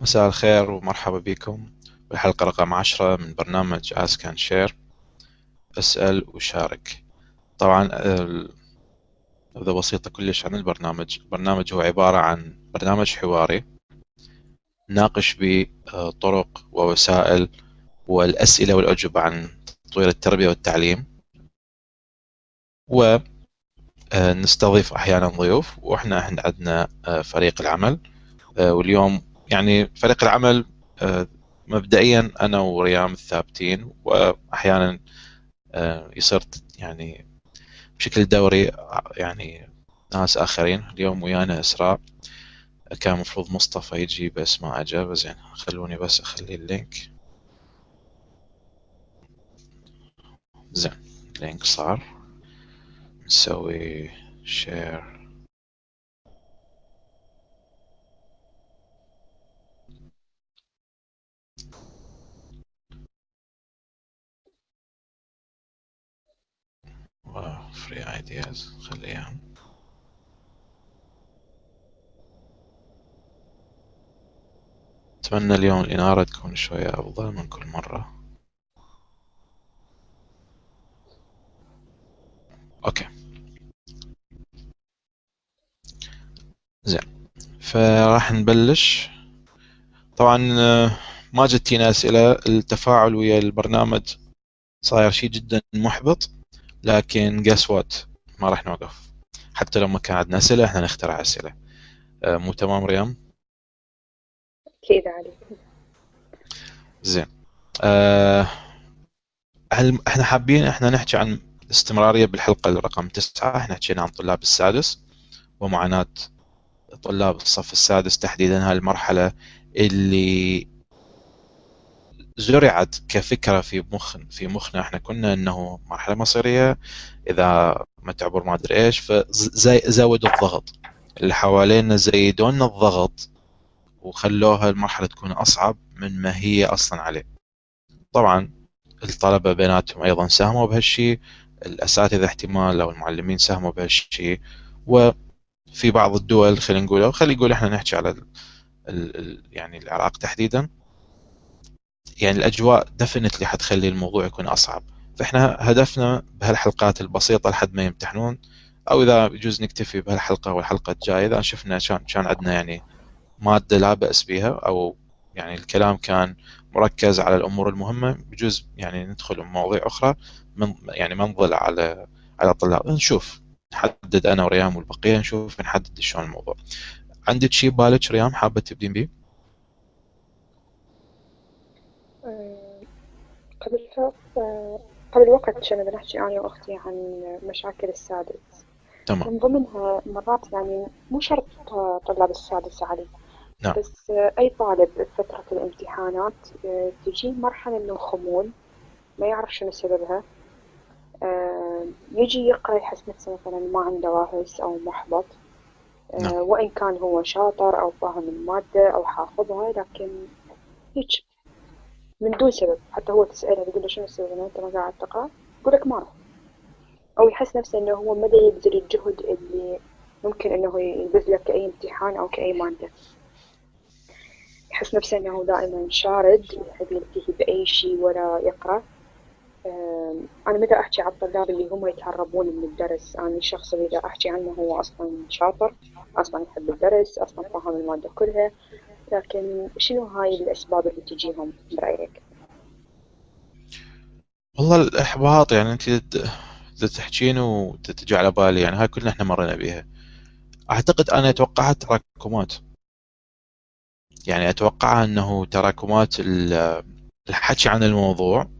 مساء الخير ومرحبا بكم بالحلقة رقم عشرة من برنامج Ask and Share. أسأل وشارك. طبعا نبذة بسيطة كلش عن البرنامج. البرنامج هو عبارة عن برنامج حواري ناقش به طرق ووسائل والأسئلة والأجوبة عن تطوير التربية والتعليم. ونستضيف أحيانا ضيوف وإحنا عندنا فريق العمل. واليوم يعني فريق العمل آه، مبدئيا أنا وريام الثابتين واحيانا آه، يصير يعني بشكل دوري يعني ناس آخرين اليوم ويانا إسراء. كان المفروض مصطفى يجي بس ما اجى زين خلوني بس أخلي ال link. زين ال link صار. نسوي شير free ideas. خليها. أتمنى اليوم الإنارة تكون شوية أفضل من كل مرة. okay. زين. فراح نبلش. طبعا ما جتينا أسئلة التفاعل ويا البرنامج. صاير شيء جدا محبط. لكن guess what ما راح نوقف. حتى لو ما كان عندنا أسئلة إحنا نخترع أسئلة. أه مو تمام ريام؟ أكيد علي زين. أه هل إحنا حابين إحنا نحكي عن الاستمرارية بالحلقة الرقم تسعة؟ إحنا حكينا عن طلاب السادس ومعاناة طلاب الصف السادس تحديدا هاي المرحله اللي زرعت كفكرة في مخ في مخنا. إحنا كنا انه مرحلة مصيرية اذا ما تعبر ما ادري إيش فزودوا الضغط. اللي حوالينا زيدوا لنا الضغط وخلوها المرحلة تكون أصعب من ما هي أصلا عليه. طبعا الطلبة بيناتهم أيضا ساهموا بهالشيء الأساتذة احتمال أو المعلمين ساهموا بهالشيء وفي بعض الدول خلينا نقول خلينا نقول إحنا نحكي على ال ال يعني العراق تحديدا. يعني الأجواء دفنتلي حتخلي الموضوع يكون أصعب. فإحنا هدفنا بهالحلقات البسيطة لحد ما يمتحنون أو إذا يجوز نكتفي بهالحلقة والحلقة الجاية إذا شفنا كان عندنا يعني مادة لا بأس بها أو يعني الكلام كان مركز على الأمور المهمة بجوز يعني ندخل بمواضيع أخرى من يعني نظل على على الطلاب. نشوف. نحدد أنا وريام والبقية نشوف نحدد شلون الموضوع. عندك شيء ببالك ريام حابة تبدين به؟ قبل قبل وقت كنا بنحكي أنا وأختي عن مشاكل السادس تمام من ضمنها مرات يعني مو شرط طلاب السادس علي نعم. بس أي طالب بفترة الامتحانات تجي مرحلة من الخمول ما يعرف شنو سببها يجي يقرأ يحس نفسه مثلا ما عنده واهس أو محبط نعم. وإن كان هو شاطر أو فاهم المادة أو حافظها لكن هيك من دون سبب حتى هو تسأله تقول له شنو السبب انه أنت ما قاعد تقرأ يقول لك ما أو يحس نفسه إنه هو ما يبذل الجهد اللي ممكن إنه يبذله كأي امتحان أو كأي مادة. يحس نفسه إنه دائما شارد يحب يلتهي بأي شيء ولا يقرأ. أنا متى أحكي على الطلاب اللي هم يتهربون من الدرس؟ أنا الشخص اللي إذا أحكي عنه هو أصلا شاطر أصلا يحب الدرس أصلا فاهم المادة كلها. لكن شنو هاي الأسباب اللي تجيهم برأيك؟ والله الإحباط يعني أنت تحكين وتجي على بالي يعني هاي كلنا إحنا مرينا بيها. أعتقد أنا أتوقعها تراكمات. يعني أتوقعها أنه تراكمات الحكي عن الموضوع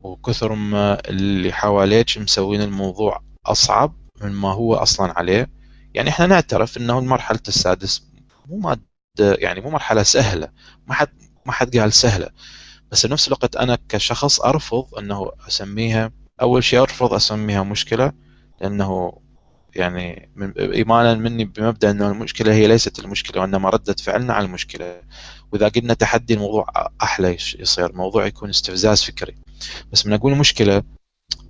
وكثر ما اللي حواليك مسوين الموضوع أصعب من ما هو أصلا عليه. يعني إحنا نعترف أنه مرحلة السادس مو مادة يعني مو مرحلة سهلة ما حد ما حد قال سهلة. بس بنفس الوقت أنا كشخص أرفض إنه أسميها أول شيء أرفض أسميها مشكلة لأنه يعني من إيمانا مني بمبدأ إنه المشكلة هي ليست المشكلة وإنما ردة فعلنا على المشكلة. وإذا قلنا تحدي الموضوع أحلى يصير موضوع يكون استفزاز فكري. بس من أقول مشكلة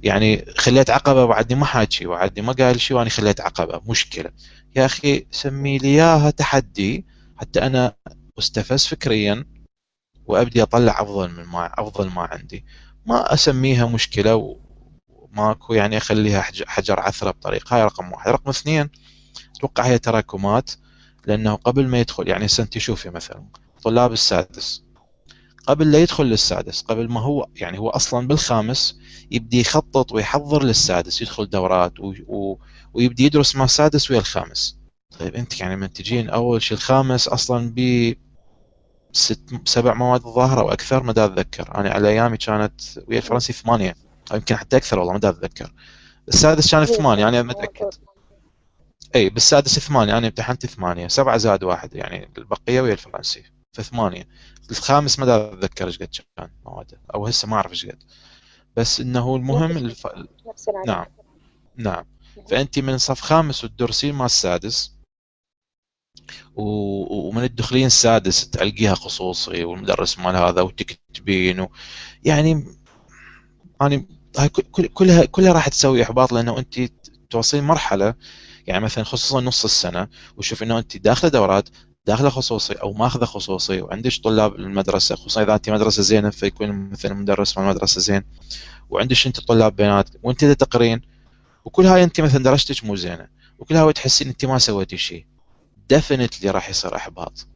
يعني خليت عقبة وعدني ما حاكي وعدني ما قال شيء وأنا خليت عقبة مشكلة. يا أخي سمي لي إياها تحدي حتى أنا واستفز فكريا وأبدي أطلع أفضل من ما أفضل ما عندي. ما أسميها مشكلة وماكو يعني أخليها حجر عثرة بطريقة هاي رقم واحد. رقم اثنين أتوقع هي تراكمات لأنه قبل ما يدخل يعني هسه أنت شوفي مثلا طلاب السادس قبل لا يدخل للسادس قبل ما هو يعني هو أصلا بالخامس يبدي يخطط ويحضر للسادس يدخل دورات و... و... ويبدي يدرس مع السادس ويا الخامس. طيب انت يعني من تجين أول شيء الخامس أصلا ب ست سبع مواد الظاهرة أو أكثر ما أتذكر. أنا على أيامي كانت ويا الفرنسي ثمانية. أو يمكن حتى أكثر والله ما أتذكر. السادس كان ثمانية أنا متاكد إي بالسادس ثمانية أنا امتحنت ثمانية. سبعة زائد واحد يعني البقية ويا الفرنسي. فثمانية. الخامس ما أتذكر إيش قد كان مواده أو هسه ما أعرف إيش قد. بس إنه المهم الف... نعم. نعم. فانت من صف خامس وتدرسين مع السادس. ومن الدخلين السادس تعلقيها خصوصي والمدرس مال هذا وتكتبين و... يعني يعني هاي كلها كلها راح تسوي إحباط لأنه أنت توصلين مرحلة. يعني مثلا خصوصا نص السنة وشوف إنه أنت داخلة دورات داخلة خصوصي أو ماخذة خصوصي وعندك طلاب المدرسة خصوصا إذا أنت مدرسة زينة فيكون مثلا مدرس مال المدرسة زين وعندك أنت طلاب بنات وأنت تقرين. وكل هاي أنت مثلا درجتك مو زينة. وكل هاي تحسين أنت ما سويتي شيء. definitely راح يصير إحباط.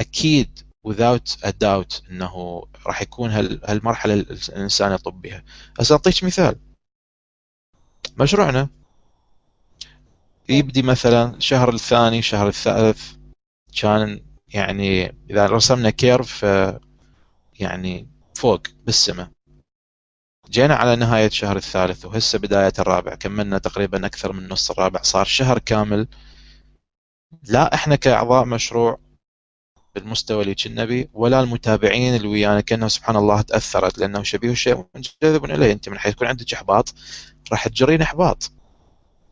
أكيد without a doubt إنه راح يكون هالمرحلة الإنسان يطب بها. هسه أعطيك مثال. مشروعنا. يبدي مثلا الشهر الثاني الشهر الثالث. كان يعني إذا رسمنا curve يعني فوق بالسماء. جينا على نهاية الشهر الثالث وهسه بداية الرابع. كملنا تقريبا أكثر من نص الرابع. صار شهر كامل لا إحنا كأعضاء مشروع بالمستوى اللي كنا به ولا المتابعين اللي ويانا كأنه سبحان الله تأثرت لأنه شبيه الشيء منجذب إليه. أنت من حيث يكون عندك إحباط راح تجرين إحباط.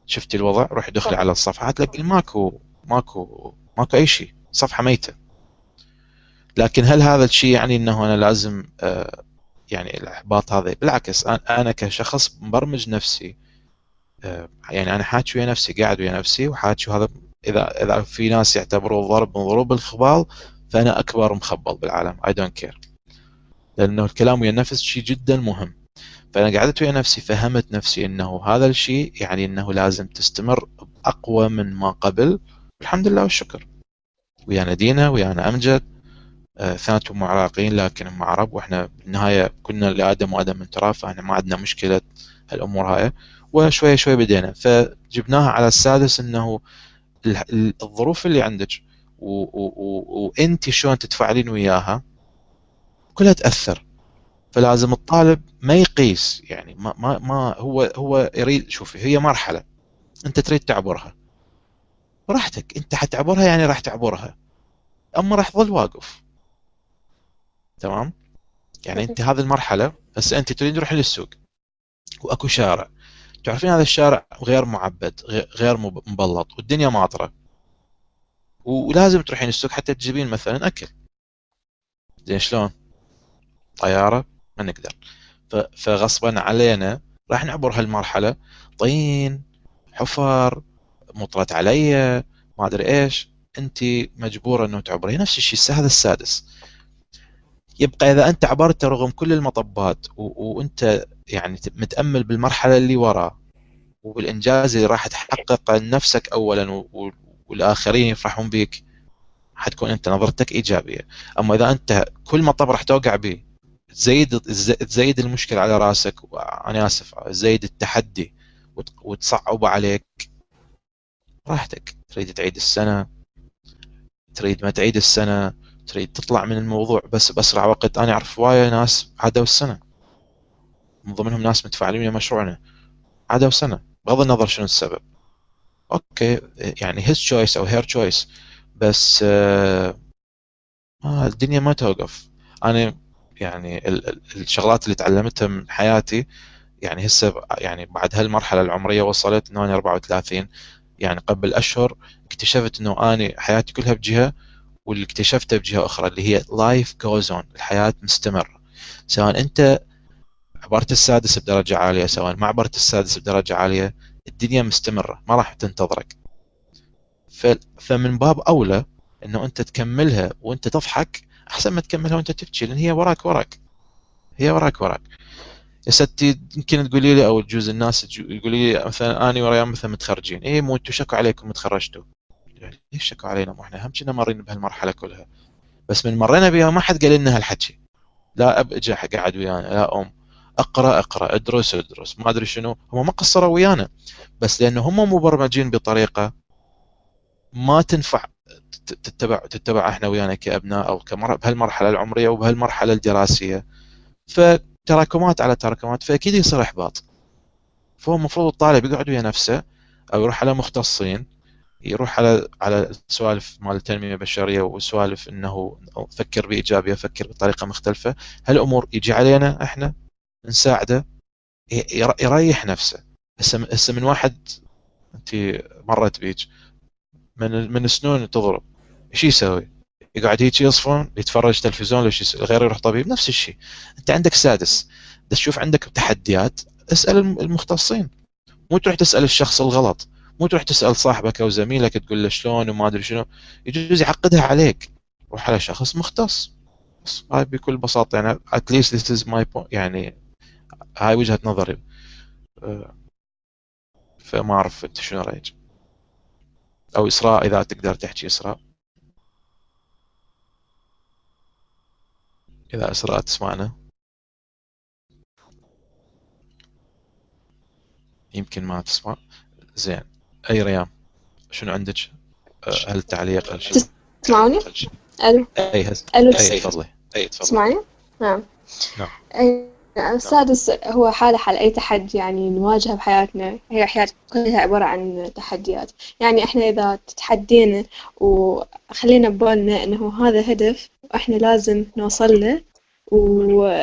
شفتي الوضع؟ روح دخلي على الصفحه تلاقي ماكو ماكو ماكو أي شيء. صفحة ميتة. لكن هل هذا الشيء يعني إنه أنا لازم آه يعني الإحباط هذا؟ بالعكس أنا كشخص مبرمج نفسي آه يعني أنا حاكي ويا نفسي قاعد ويا نفسي وحاكي هذا إذا إذا في ناس يعتبروه ضرب من ضروب الخبال فأنا أكبر مخبل بالعالم. I don't care لأنه الكلام ويا النفس شيء جدا مهم. فأنا قعدت ويا نفسي فهمت نفسي إنه هذا الشيء يعني إنه لازم تستمر اقوى من ما قبل. الحمد لله والشكر. ويانا دينا ويانا أمجد. آه ثانتهم عراقيين لكن هم عرب وإحنا بالنهاية كنا لآدم وآدم من تراب فإحنا ما عندنا مشكلة هالامور هاي. وشوي شوي بدينا. فجبناها على السادس إنه الظروف اللي عندك وأنت شلون تتفاعلين وياها كلها تأثر. فلازم الطالب ما يقيس يعني ما ما, ما هو هو يريد شوفي هي مرحلة أنت تريد تعبرها. براحتك أنت حتعبرها يعني راح تعبرها. أما راح تظل واقف. تمام؟ يعني أنت هذه المرحلة هسه أنت تريد تروح للسوق وأكو شارع. تعرفين هذا الشارع غير معبد غير مبلط والدنيا ماطره ولازم تروحين السوق حتى تجيبين مثلا أكل. زين شلون؟ طيارة ما نقدر. فغصبا علينا راح نعبر هالمرحلة. طين حفر مطرت علي ما أدري إيش. انت مجبورة إنه تعبري نفس الشيء هذا السادس. يبقى إذا أنت عبرت رغم كل المطبات. وانت يعني متأمل بالمرحلة اللي وراه وبالانجاز اللي راح تحققه لنفسك اولا. والآخرين يفرحون بك حتكون أنت نظرتك إيجابية أما إذا أنت كل مطب راح توقع به تزيد تزيد المشكلة على رأسك أنا آسف تزيد التحدي وتصعب عليك راحتك تريد تعيد السنة تريد ما تعيد السنة تريد تطلع من الموضوع بس بأسرع وقت. أنا أعرف وايد ناس عادوا السنة. من ضمنهم ناس متفاعلين ويا مشروعنا. عادوا سنة. بغض النظر شنو السبب. okay يعني his choice or her choice بس آه الدنيا ما توقف. أنا يعني الشغلات اللي تعلمتها من حياتي يعني هسه يعني بعد هالمرحلة العمرية وصلت إنه أنا 34 يعني قبل أشهر اكتشفت إنه أنا حياتي كلها بجهة واللي اكتشفته بجهة أخرى اللي هي life goes on الحياة مستمرة. سواء أنت عبرت السادس بدرجة عالية سواء ما عبرت السادس بدرجة عالية الدنيا مستمرة ما راح تنتظرك. فمن باب أولى إنه أنت تكملها وأنت تضحك أحسن ما تكملها وأنت تبكي لأن هي وراك وراك. هي وراك وراك. يا ستي يمكن تقولي لي أو تجوز الناس يقولي لي مثلا اني ورايا مثلا متخرجين. اي مو أنتم شكوا عليكم تخرجتوا. يعني ليش شكوا علينا؟ مو إحنا هم كنا مارين بهالمرحلة كلها. بس من مرينا بها ما حد قال لنا هالحكي لا أب اجى قاعد ويانا لا أم. أقرأ أقرأ ادرس ادرس. ما أدري شنو. هم ما قصروا ويانا. بس لأنه هم مبرمجين بطريقة ما تنفع تتبع تتبع إحنا ويانا كأبناء أو كمر... بهالمرحلة العمرية وبهالمرحلة الدراسية. فتراكمات على تراكمات. فأكيد يصير إحباط. فهو المفروض الطالب يقعد ويا نفسه أو يروح على مختصين. يروح على على سوالف مال التنمية البشرية وسوالف إنه فكر بإيجابية فكر بطريقة مختلفة. هالأمور يجي علينا إحنا نساعده يريح نفسه. هسه هسه من واحد أنت مرت بيج من من سنون تضرب إيش يسوي؟ يقعد هيك يصفن يتفرج تلفزيون يسوي غير يروح طبيب؟ نفس الشيء. أنت عندك سادس. تشوف عندك تحديات اسأل المختصين. مو تروح تسأل الشخص الغلط. مو تروح تسأل صاحبك أو زميلك تقول له شلون وما أدري شنو يجوز يعقدها عليك. روح على شخص مختص. هاي بكل بساطة يعني this is my point يعني هاي وجهة نظري. أه، فما أعرف أنت شنو رأيك. أو إسراء إذا تقدر تحكي إسراء. إذا إسراء تسمعنا. يمكن ما تسمع. زين. أي ريام؟ شنو عندك؟ أه، هل تعليق هل شيء تسمعوني؟ ألو؟ أي هز ألو؟ أي تفضلي. أي تفضلي. تسمعني نعم. نعم. أي السادس هو حالة حال أي تحدي يعني نواجهه بحياتنا. هي حياة كلها عبارة عن تحديات. يعني إحنا إذا تحدينا وخلينا ببالنا إنه هذا هدف وإحنا لازم نوصل له و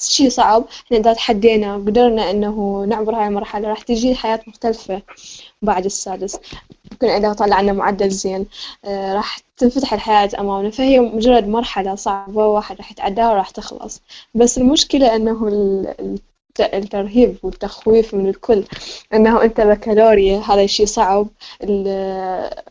شيء صعب. إحنا إذا تحدينا وقدرنا إنه نعبر هاي المرحلة راح تجي حياة مختلفة بعد السادس. ممكن إذا طلعنا معدل زين آه، راح تنفتح الحياة أمامنا. فهي مجرد مرحلة صعبة واحد راح يتعداها وراح تخلص. بس المشكلة أنه الترهيب والتخويف من الكل. إنه أنت بكالوريا هذا شيء صعب.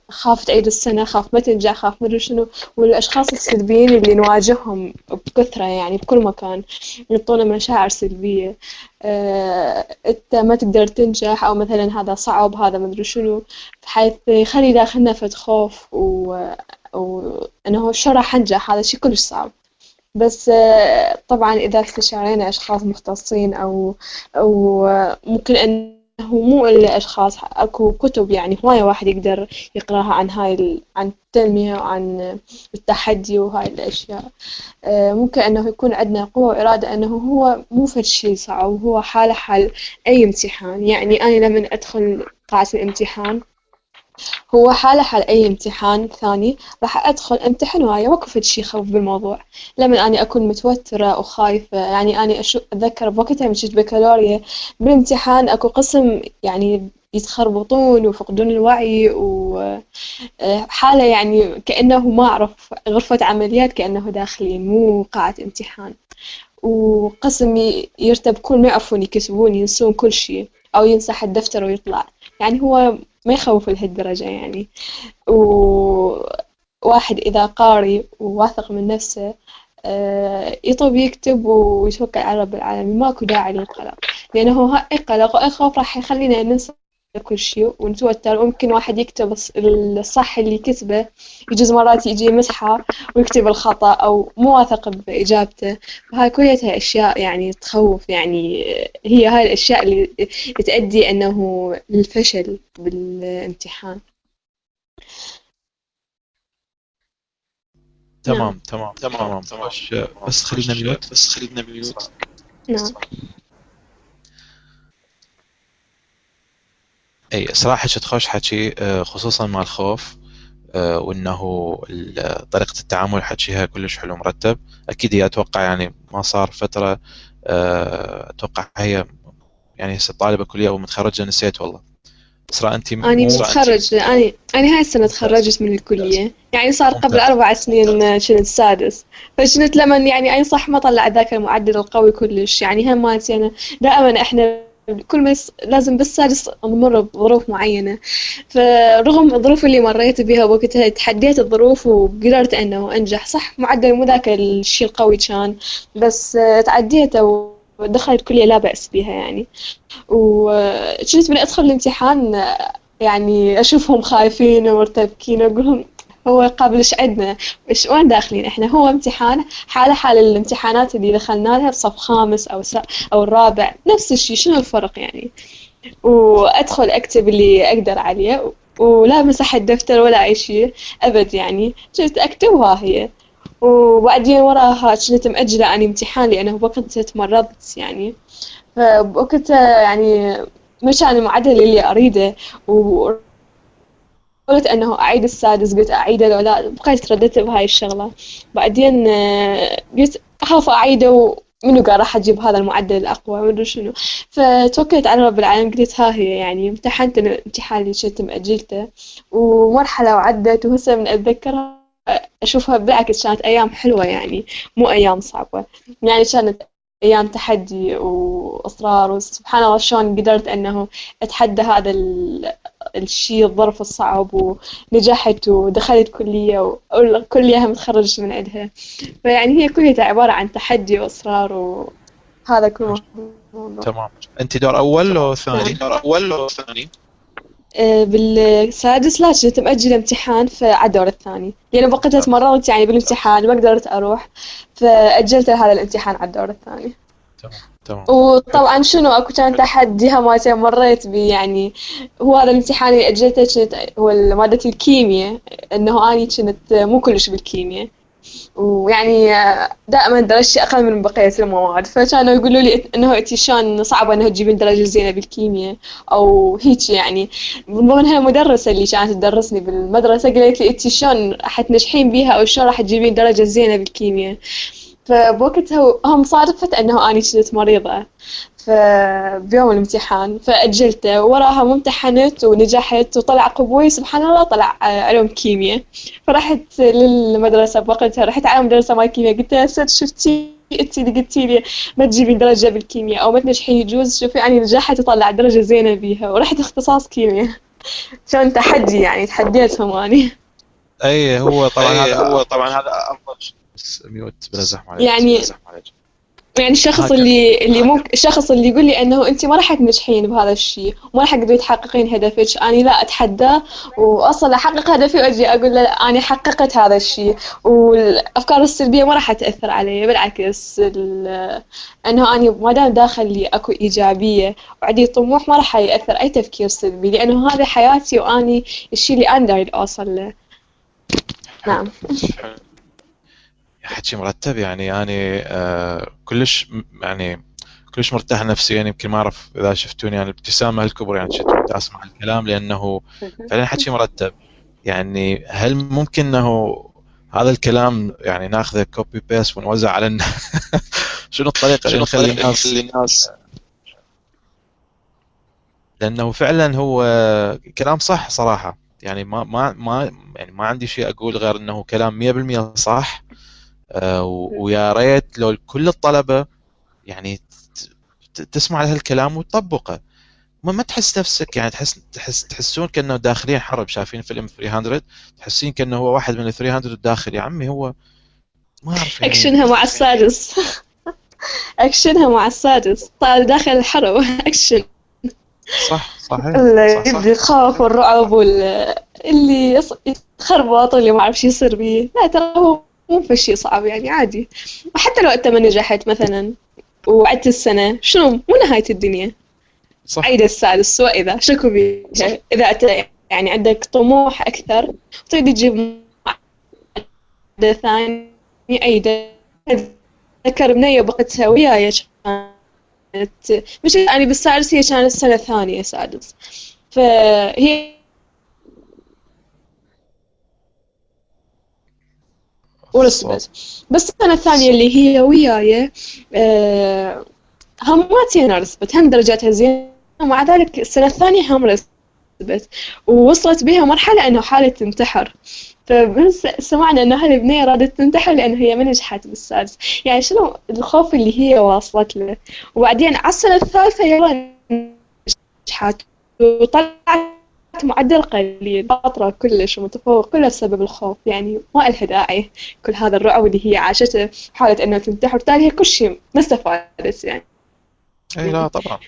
خاف تعيد السنة خاف ما تنجح خاف مدري شنو. والأشخاص السلبيين اللي نواجههم بكثرة يعني بكل مكان يعطونا مشاعر سلبية. آه أنت ما تقدر تنجح أو مثلا هذا صعب هذا مدري شنو. بحيث يخلي داخلنا فد خوف و وانه شو راح أنجح؟ هذا شيء كلش صعب. بس طبعا إذا استشارينا أشخاص مختصين أو أو ممكن أنه مو إلا أشخاص أكو كتب يعني هواية واحد يقدر يقراها عن هاي عن التنمية وعن التحدي وهاي الأشياء. ممكن أنه يكون عندنا قوة وإرادة أنه هو مو فد شيء صعب هو حالة حال أي امتحان. يعني أنا لما أدخل قاعة الامتحان هو حالة حال أي امتحان ثاني راح أدخل امتحن وهاي وقفت شي خوف بالموضوع. لما أني أكون متوترة وخايفة يعني أني أشو أتذكر بوقتها من شفت بكالوريا بالامتحان أكو قسم يعني يتخربطون وفقدون الوعي وحالة يعني كأنه ما أعرف غرفة عمليات كأنه داخلين مو قاعة امتحان. وقسم يرتبكون ما يعرفون يكسبون ينسون كل شيء أو ينسح الدفتر ويطلع. يعني هو ما يخوف لهالدرجة يعني. وواحد إذا قاري وواثق من نفسه آه، يطلب يكتب ويتوكل على رب العالمين. ماكو داعي للقلق. لأنه أي قلق وأي خوف راح يخلينا ننسى كل شيء ونتوتر. وممكن واحد يكتب الصح اللي كتبه يجوز مرات يجي مسحة ويكتب الخطأ أو مو واثق بإجابته. فهاي كلها أشياء يعني تخوف يعني هي هاي الأشياء اللي تؤدي أنه للفشل بالامتحان. تمام تمام تمام تمام. بس خلينا ميوت بس خلينا ميوت نعم. أي صراحة خوش حكي آه، خصوصا مع الخوف آه، وإنه طريقة التعامل حكيها كلش حلو مرتب. أكيد هي أتوقع يعني ما صار فترة آه، أتوقع هي يعني هسه طالبة كلية أو متخرجة نسيت والله. اسراء انت أنا متخرج أنا أنا هاي السنة تخرجت من الكلية. يعني صار قبل أربع سنين شنت السادس فشنت لما يعني أي صح ما طلع ذاك المعدل القوي كلش. يعني هم مالتي أنا دائما إحنا كل ما لازم بالسادس نمر بظروف معينة. فرغم الظروف اللي مريت بها وقتها تحديت الظروف وقدرت إنه أنجح. صح معدل مو ذاك الشيء القوي كان بس تعديته ودخلت كلية لا بأس بها يعني. وكنت من أدخل الامتحان يعني أشوفهم خايفين ومرتبكين وأقول لهم هو قبل إيش عندنا؟ إيش وين داخلين إحنا؟ هو امتحان حالة حال الامتحانات اللي دخلنا لها بصف خامس أو. أو الرابع نفس الشيء شنو الفرق يعني؟ وأدخل أكتب اللي أقدر عليه ولا مسح الدفتر ولا أي شيء أبد يعني. كنت أكتب وها هي. وبعدين وراها كنت مأجلة اني امتحان لأنه وقت تمرضت يعني. فبوقتها يعني مش أنا المعدل اللي أريده و قلت أنه أعيد السادس قلت اعيده لو لا بقيت ترددت بهاي الشغلة. بعدين آه، قلت أخاف أعيده ومنو قال راح أجيب هذا المعدل الأقوى مدري شنو. فتوكلت على رب العالمين قلت ها هي يعني امتحنت الامتحان اللي كنت مأجلته ومرحلة وعدت وهسه من أتذكرها أشوفها بالعكس كانت أيام حلوة يعني مو أيام صعبة. يعني كانت أيام تحدي وإصرار وسبحان الله شلون قدرت إنه أتحدى هذا الشيء الظرف الصعب ونجحت ودخلت كلية وكلية متخرجت من عندها. فيعني هي كلية عبارة عن تحدي وإصرار وهذا كله تمام. أنت دور أول أو ثاني؟ دور أول أو ثاني؟ آه، بالسادس لا كنت مأجلة امتحان فعلى الدور الثاني. لأن بقيت تمرضت يعني بالامتحان ما قدرت أروح فأجلت هذا الامتحان على الدور الثاني. تمام. وطبعا شنو؟ أكو كان تحدي ما مريت به يعني هو هذا الامتحان اللي أجلته كنت هو مادة الكيمياء إنه أني كنت مو كلش بالكيمياء. ويعني دائما درجتي أقل من بقية المواد. فكانوا يقولوا لي إنه انت شلون صعب إنه تجيبين درجه زينه بالكيمياء أو هيك يعني. من ضمنها المدرسة اللي كانت تدرسني بالمدرسة قالت لي انت شلون راح تنجحين بيها أو شلون راح تجيبين درجة زينة بالكيمياء. فبوقتها هم صادفت أنه اني كنت مريضة فبيوم الامتحان فأجلته وراها ممتحنت ونجحت وطلع قبولي سبحان الله طلع علوم كيمياء. فرحت للمدرسة بوقتها رحت على مدرسة مال كيمياء قلت لها ست شفتي؟ انت اللي قلتي لي ما تجيبين درجة بالكيمياء أو ما تنجحين يجوز شوفي اني نجحت وطلع درجة زينة بيها. ورحت اختصاص كيمياء. كان تحدي يعني تحديتهم اني أي هو طبعا هذا هو طبعا هذا بس ميوت بلا زحمة يعني يعني الشخص اللي اللي ممكن الشخص اللي يقول لي إنه أنت ما راح تنجحين بهذا الشيء وما راح تقدرين تحققين هدفك أنا لا اتحداه واصل أحقق هدفي وأجي أقول له أنا حققت هذا الشيء والأفكار السلبية ما راح تأثر علي بالعكس إنه أنا ما دام داخلي أكو إيجابية وعندي طموح ما راح يأثر أي تفكير سلبي لأنه هذا حياتي واني الشيء اللي أنا داير أوصل له. نعم. حكي مرتب يعني يعني آه كلش يعني كلش مرتاح نفسيا يعني يمكن ما أعرف إذا شفتوني يعني الابتسامه الكبرى يعني شفت اسمع الكلام لأنه فعلا حكي مرتب. يعني هل ممكن إنه هذا الكلام يعني ناخذه copy paste ونوزع على الناس شنو الطريقة اللي نخلي الناس الناس لأنه فعلا هو كلام صح صراحة. يعني ما ما ما يعني ما عندي شيء أقول غير إنه كلام 100% صح. ويا ريت لو كل الطلبة يعني تسمع لهالكلام وتطبقه. ما ما تحس نفسك يعني تحس تحس تحسون كأنه داخلين حرب شايفين فيلم 300 تحسين كأنه هو واحد من ال 300 داخل. يا عمي هو ما أعرف يعني اكشنها مع السادس. اكشنها مع السادس. طال داخل الحرب. اكشن صح صحيح اللي يخاف والرعب واللي يتخربط واللي ما اعرف شو يصير بيه. لا ترى هو مو في شيء صعب يعني عادي. وحتى لو أنت ما نجحت مثلا وعدت السنة شنو؟ مو نهاية الدنيا. صح. عيد السادس واذا شكو بيها إذا أنت يعني عندك طموح أكثر تريد تجيب ثاني عيدة ذكر بنية بقتها وياي كانت مش يعني بالسادس هي كانت السنة الثانية سادس فهي ورسبت بس السنة الثانية اللي هي وياي أه هم ما تينا رسبت هم درجاتها زينة ومع ذلك السنة الثانية هم رسبت ووصلت بها مرحلة إنه حالة تنتحر. فبس سمعنا ان هالبنية رادت تنتحر لأنه هي ما نجحت بالسادس. يعني شنو الخوف اللي هي واصلت له؟ وبعدين على السنة الثالثة يلا نجحت وطلعت معدل قليل شاطرة كلش ومتفوق كله بسبب الخوف يعني ما إلها داعي كل هذا الرعب اللي هي عاشته حاولت إنها تنتحر وبالتالي هي كل شيء ما استفادت يعني. إي لا طبعا.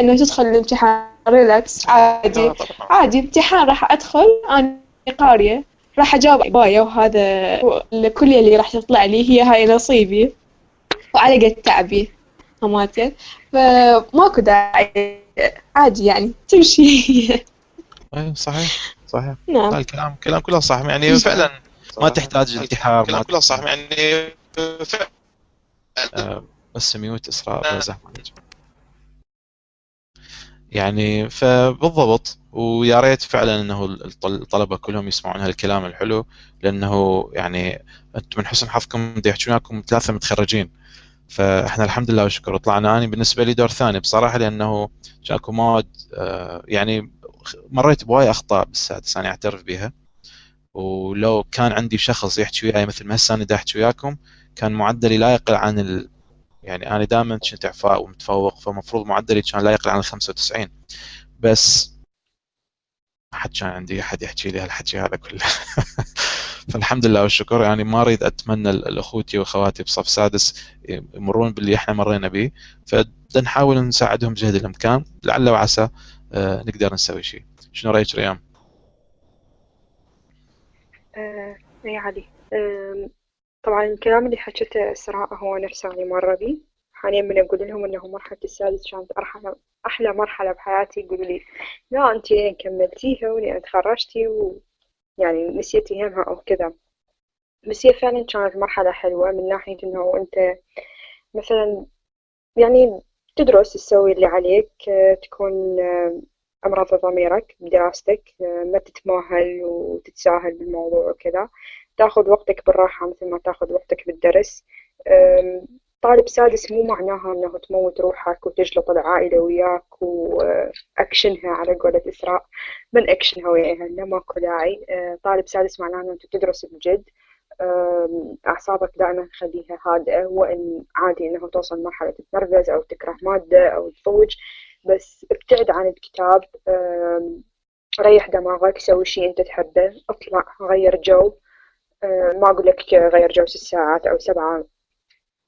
إنه تدخل الامتحان relax عادي. عادي امتحان راح أدخل أنا قارية راح أجاوب بأي وهذا الكلية اللي راح تطلع لي هي هاي نصيبي. وعلى قد تعبي. فهمت فماكو داعي. عادي يعني تمشي. أي صحيح صحيح. لا نعم الكلام كلام كله صح يعني فعلا ما تحتاج انتحار كلام ما كله صح يعني فعلا. آه، بس ميوت إسراء زحمه يعني فبالضبط ويا ريت فعلا إنه الط- الطلبة كلهم يسمعون هالكلام الحلو لأنه يعني أنتم من حسن حظكم بدي يحكون لكم ثلاثة متخرجين. فاحنا الحمد لله والشكر. طلعنا اني بالنسبة لي دور ثاني بصراحة لأنه جاكم مواد آه، يعني مريت بواي أخطاء بالسادس أنا أعترف بها ولو كان عندي شخص يحكي وياي مثل ما هسه أنا أحكي وياكم كان معدلي لا يقل عن ال... يعني أنا دائما كنت إعفاء ومتفوق فمفروض معدلي كان لا يقل عن ال 95 بس ما حد كان عندي أحد يحكي لي هالحكي هذا كله. فالحمد لله والشكر. يعني ما أريد أتمنى الأخوتي وأخواتي بصف سادس يمرون باللي إحنا مرينا به. فبدنا نحاول نساعدهم بجهد الإمكان. لعل وعسى آه، نقدر نسوي شيء. شنو رأيك ريم؟ آه، علي آم، طبعا الكلام اللي حكيته إسراء هو نفسه اللي مر بي حاليا من أقول لهم إنه مرحلة السادس كانت أحلى مرحلة بحياتي. يقولوا لي لا أنت لين كملتيها ولين تخرجتي ويعني نسيتي همها أو كذا بس هي فعلا كانت مرحلة حلوة من ناحية إنه أنت مثلا يعني تدرس تسوي اللي عليك تكون أمراض ضميرك بدراستك ما تتماهل وتتساهل بالموضوع وكذا. تاخذ وقتك بالراحة مثل ما تاخذ وقتك بالدرس. طالب سادس مو معناها انه تموت روحك وتجلط العائلة وياك وأكشنها على قولة إسراء. من أكشنها وياها؟ لا ماكو داعي. طالب سادس معناه إنه أنت تدرس بجد أعصابك دائما خليها هادئة. وان عادي انه توصل مرحلة تتنرفز أو تكره مادة أو تضوج بس ابتعد عن الكتاب. ريح دماغك. سوي شيء أنت تحبه. اطلع. غير جو. ما أقول لك غير جو ست ساعات أو سبعة.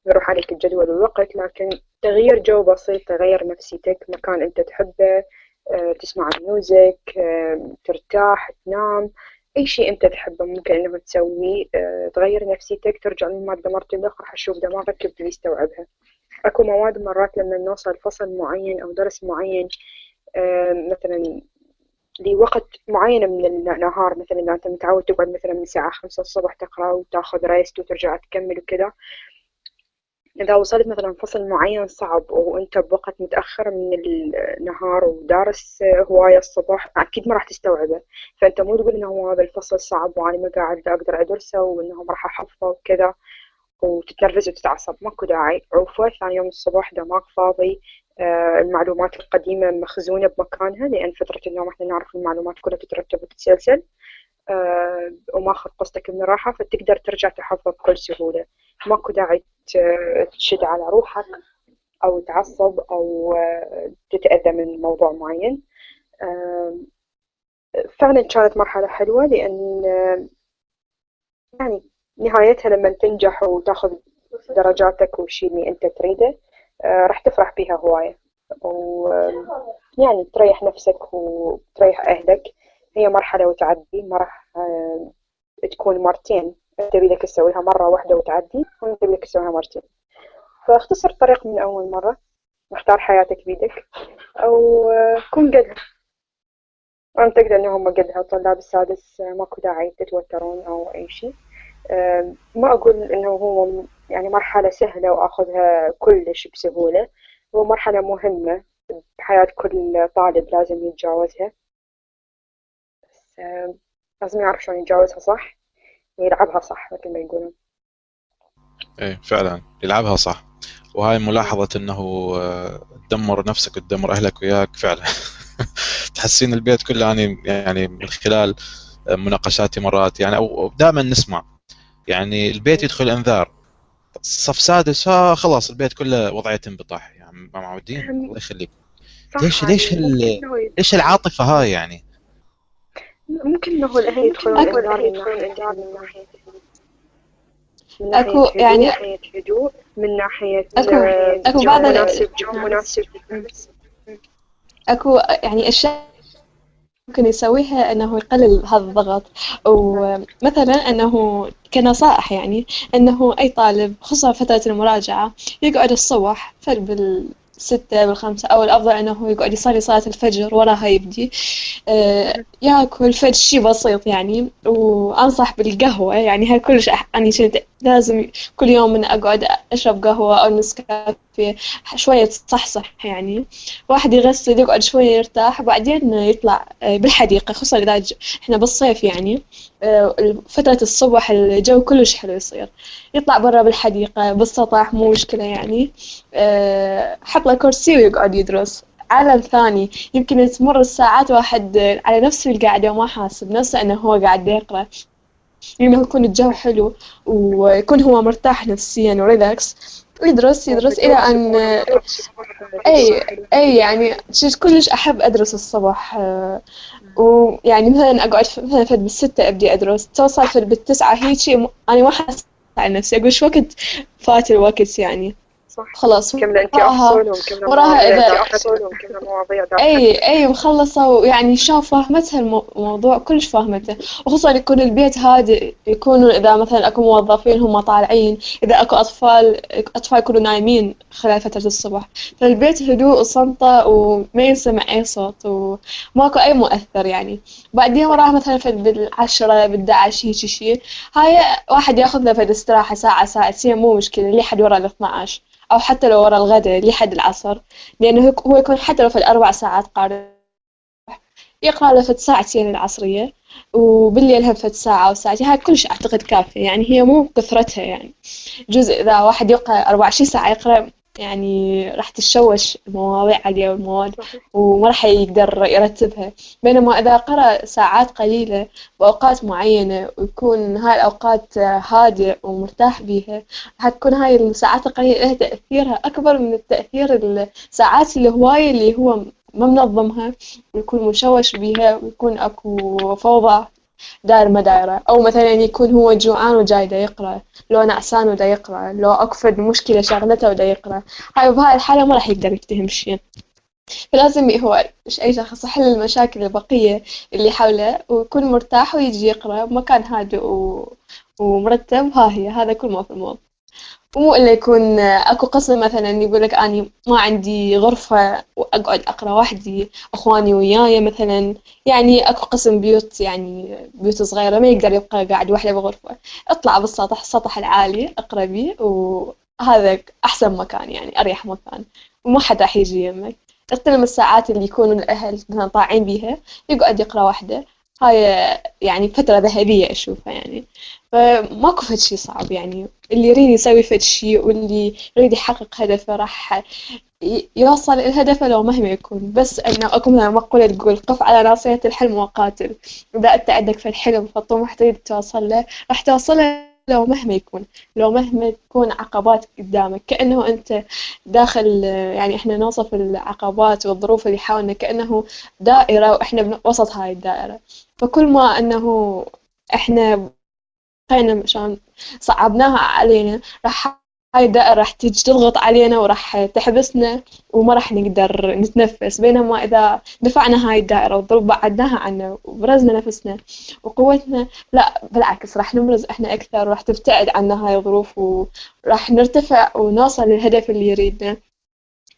يروح عليك الجدول والوقت لكن تغيير جو بسيط تغير نفسيتك مكان أنت تحبه آه، تسمع music ترتاح تنام أي شيء أنت تحبه ممكن إنه تسويه آه، تغير نفسيتك ترجع للمادة مرة أخرى حتشوف دماغك يبدأ يستوعبها أكو مواد مرات لما نوصل فصل معين أو درس معين مثلا لوقت معين من النهار مثلا إذا أنت متعود تقعد مثلا من الساعة خمسة الصبح تقرأ وتأخذ ريست وترجع تكمل وكذا إذا وصلت مثلا فصل معين صعب وأنت بوقت متأخر من النهار ودارس هواية الصبح أكيد ما راح تستوعبه. فأنت مو تقول إنه هذا الفصل صعب وأنا ما قاعد أقدر أدرسه وإنه ما راح أحفظه وكذا وتتنرفز وتتعصب. ماكو داعي. عوفه ثاني يوم الصبح دماغ فاضي آه، المعلومات القديمة مخزونة بمكانها لأن فترة النوم إحنا نعرف المعلومات كلها تترتب وتتسلسل آه، وماخذ قسطك من الراحة فتقدر ترجع تحفظ بكل سهولة. ماكو داعي. تشد على روحك أو تعصب أو آه، تتأذى من موضوع معين. فعلا كانت مرحلة حلوة لأن يعني نهايتها لما تنجح وتأخذ درجاتك والشيء اللي أنت تريده آه، راح تفرح بيها هواية. ويعني تريح نفسك وتريح أهلك. هي مرحلة وتعدي ما راح تكون مرتين. أنت بيدك تسويها مرة واحدة وتعدي وأنت بيدك تسويها مرتين. فاختصر الطريق من أول مرة واختار حياتك بيدك أو آه، كن قدها. وأنت تقدر إنهم قدها طلاب السادس آه، ماكو داعي تتوترون أو أي شيء. آه، ما أقول إنه هو يعني مرحلة سهلة وآخذها كلش بسهولة. هو مرحلة مهمة بحياة كل طالب لازم يتجاوزها. لازم يعرف شلون يتجاوزها صح؟ ويلعبها صح مثل ما يقولون. إيه فعلا. يلعبها صح. وهاي ملاحظة إنه آه، تدمر نفسك وتدمر أهلك وياك فعلا. تحسين البيت كله يعني يعني من خلال آه، مناقشاتي مرات. يعني أو دائما نسمع. يعني البيت يدخل أنذار. صف سادس ها خلاص البيت كله وضعية انبطاح يعني ما معودين الله يخليك. ليش ليش ليش العاطفة هاي يعني؟ ممكن انه الاهل يدخلون أكو- الإنذار من ناحية من ناحية ناحية يعني- هدوء من ناحية أكو- آه، أكو جو بعض مناسب جو مناسب. أكو يعني أشياء ممكن يسويها إنه يقلل هذا الضغط. ومثلا إنه كنصائح يعني إنه أي طالب خصوصا فترة المراجعة يقعد الصبح فل بالستة بالخمسة أو الأفضل إنه يقعد يصلي صلاة الفجر وراها يبدي. آه، ياكل فد شي بسيط يعني وأنصح بالقهوة يعني هاي كلش أح- يعني كنت لازم كل يوم من أقعد أشرب قهوة أو نسكافيه شوية تصحصح يعني. واحد يغسل يقعد شوية يرتاح وبعدين يطلع آه، بالحديقة خصوصا إذا إحنا بالصيف يعني. آه، فترة الصبح الجو كلش حلو يصير. يطلع برا بالحديقة بالسطح مو مشكلة يعني. آه، حط له كرسي ويقعد يدرس. عالم ثاني. يمكن تمر الساعات واحد على نفس القعدة وما حاسب نفسه إنه هو قاعد يقرأ. لأنه يكون الجو حلو ويكون هو مرتاح نفسيا وريلاكس. يدرس يدرس أن آه، أي أي يعني كلش أحب أدرس الصبح ويعني مثلا أقعد مثلا فد بالستة أبدي أدرس توصل فد بالتسعة هيجي أنا ما حاسة على نفسي. أقول شو وقت فات الوقت يعني. صح. خلاص كمل انت أفصل وكمل وراها إذا- أفصل وكمل مواضيع أي أي مخلصة ويعني شلون فاهمتها المو- الموضوع كلش فاهمته وخصوصا يكون البيت هادئ يكونوا إذا مثلا أكو موظفين هم طالعين إذا أكو أطفال أطفال يكونوا نايمين خلال فترة الصبح. فالبيت هدوء وصمتة وما ينسمع أي صوت وماكو أي مؤثر يعني. بعدين وراها مثلا فد بالعشرة بالدعش هيجي شي هاي واحد ياخذ له فد استراحة ساعة ساعتين مو مشكلة لحد ورا ال 12 أو حتى لو ورا الغداء لحد العصر لأنه هو- يكون حتى لو في الأربع ساعات قارئ يقرأ له فد ساعتين العصرية وبالليل هم فد ساعة أو ساعتين. هاي كلش أعتقد كافية يعني هي مو كثرتها يعني. جزء إذا واحد يقرأ 24 ساعة يقرأ يعني راح تتشوش المواضيع عليه والمواد وما راح يقدر يرتبها. بينما إذا قرأ ساعات قليلة بأوقات معينة ويكون هاي الأوقات هادئ ومرتاح بيها حتكون هاي الساعات القليلة لها تأثيرها أكبر من التأثير الساعات الهواية اللي هو ما منظمها ويكون مشوش بيها ويكون أكو فوضى داير ما دايرة أو مثلا يكون هو جوعان وجاي دا يقرأ لو نعسان ودا يقرأ لو أكفد مشكلة شغلته ودا يقرأ. هاي بهاي الحالة ما راح يقدر يفتهم شيء. فلازم هو أي شخص يحل المشاكل البقية اللي حوله ويكون مرتاح ويجي يقرأ بمكان هادئ و... ومرتب. ها هي هذا كل ما في الموضوع. ومو إلا يكون أكو قسم مثلا يقول لك أني ما عندي غرفة وأقعد أقرأ وحدي أخواني وياي مثلا. يعني أكو قسم بيوت يعني بيوت صغيرة ما يقدر يبقى قاعد وحده بغرفة. اطلع بالسطح السطح العالي اقرأ بيه وهذا أحسن مكان يعني أريح مكان. وما حد راح يجي يمك. اغتنم الساعات اللي يكونوا الأهل مثلا طاعين بيها يقعد يقرأ وحده. هاي يعني فترة ذهبية أشوفها يعني. فماكو فد شي صعب يعني. اللي يريد يسوي فد شي واللي يريد يحقق هدفه راح يوصل الهدف لو مهما يكون. بس اكو مثلا مقولة تقول قف على ناصية الحلم وقاتل. إذا انت عندك في الحلم فالطموح تريد توصل له راح توصل له لو مهما يكون لو مهما تكون عقبات قدامك كأنه أنت داخل يعني إحنا نوصف العقبات والظروف اللي حولنا كأنه دائرة وإحنا بوسط هاي الدائرة. فكل ما أنه إحنا بقينا مشان صعبناها علينا راح هاي الدائرة راح تيجي تضغط علينا وراح تحبسنا وما راح نقدر نتنفس. بينما إذا دفعنا هاي الدائرة والظروف بعدناها عنا وبرزنا نفسنا وقوتنا لا بالعكس راح نبرز إحنا أكثر وراح تبتعد عنا هاي الظروف وراح نرتفع ونوصل للهدف اللي يريدنا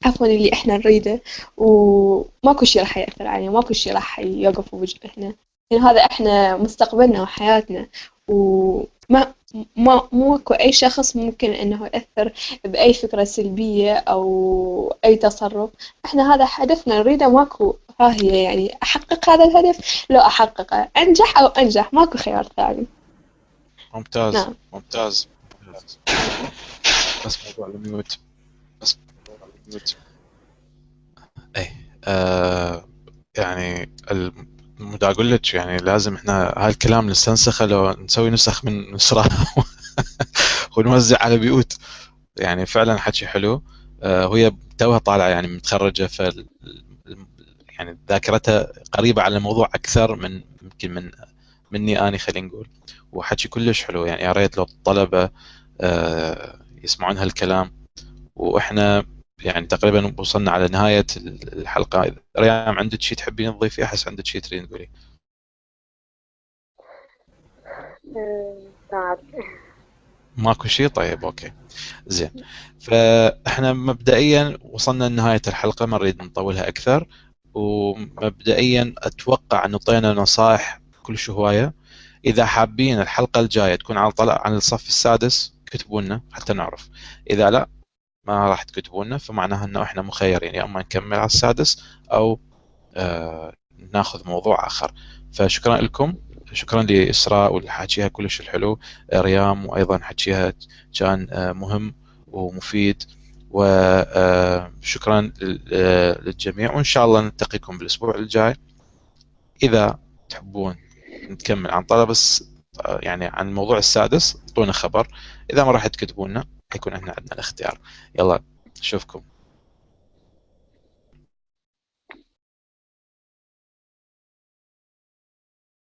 عفوا اللي إحنا نريده. وماكو شي راح يأثر علينا ماكو شي راح يوقف بوجهنا يعني هذا إحنا مستقبلنا وحياتنا وما ما ماكو أي شخص ممكن إنه يأثر بأي فكرة سلبية أو أي تصرف. إحنا هذا هدفنا نريده ماكو. ها هي يعني أحقق هذا الهدف؟ لو أحققه. أنجح أو أنجح؟ ماكو خيار ثاني. ممتاز. نعم. ممتاز. ممتاز. بس موضوع الميوت بس موضوع الميوت اي آه يعني الم- دا أقول لك يعني لازم إحنا هالكلام نستنسخه لو نسوي نسخ من نشرها ونوزع على بيوت. يعني فعلا حكي حلو. آه، وهي توها طالعة يعني متخرجة ف يعني ذاكرتها قريبة على الموضوع أكثر من يمكن من مني اني خلينا نقول. وحكي كلش حلو. يعني يا ريت لو الطلبة آه، يسمعون هالكلام. وإحنا يعني تقريبا وصلنا على نهاية الحلقة. ريام عندك شيء تحبين تضيفيه أحس عندك شيء تريد تقولي؟ بعد ماكو شيء طيب okay. زين. فإحنا مبدئيا وصلنا لنهاية الحلقة ما نريد نطولها أكثر. ومبدئيا أتوقع انه طينا نصائح كل هوايه إذا حابين الحلقة الجاية تكون على طلع عن الصف السادس كتبوا لنا حتى نعرف. إذا لا ما راح تكتبوا لنا فمعناها إنه إحنا مخيرين يا إما نكمل على السادس أو آه ناخذ موضوع آخر. فشكرا لكم شكرا لإسراء واللي كلش الحلو. ريام وأيضا حكيها كان آه، مهم ومفيد. وشكرا آه، للجميع وإن شاء الله نلتقيكم بالأسبوع الجاي. إذا تحبون نكمل عن طلب آه، يعني عن الموضوع السادس أعطونا خبر. إذا ما راح تكتبوا لنا يكون إحنا عندنا الاختيار. يلا نشوفكم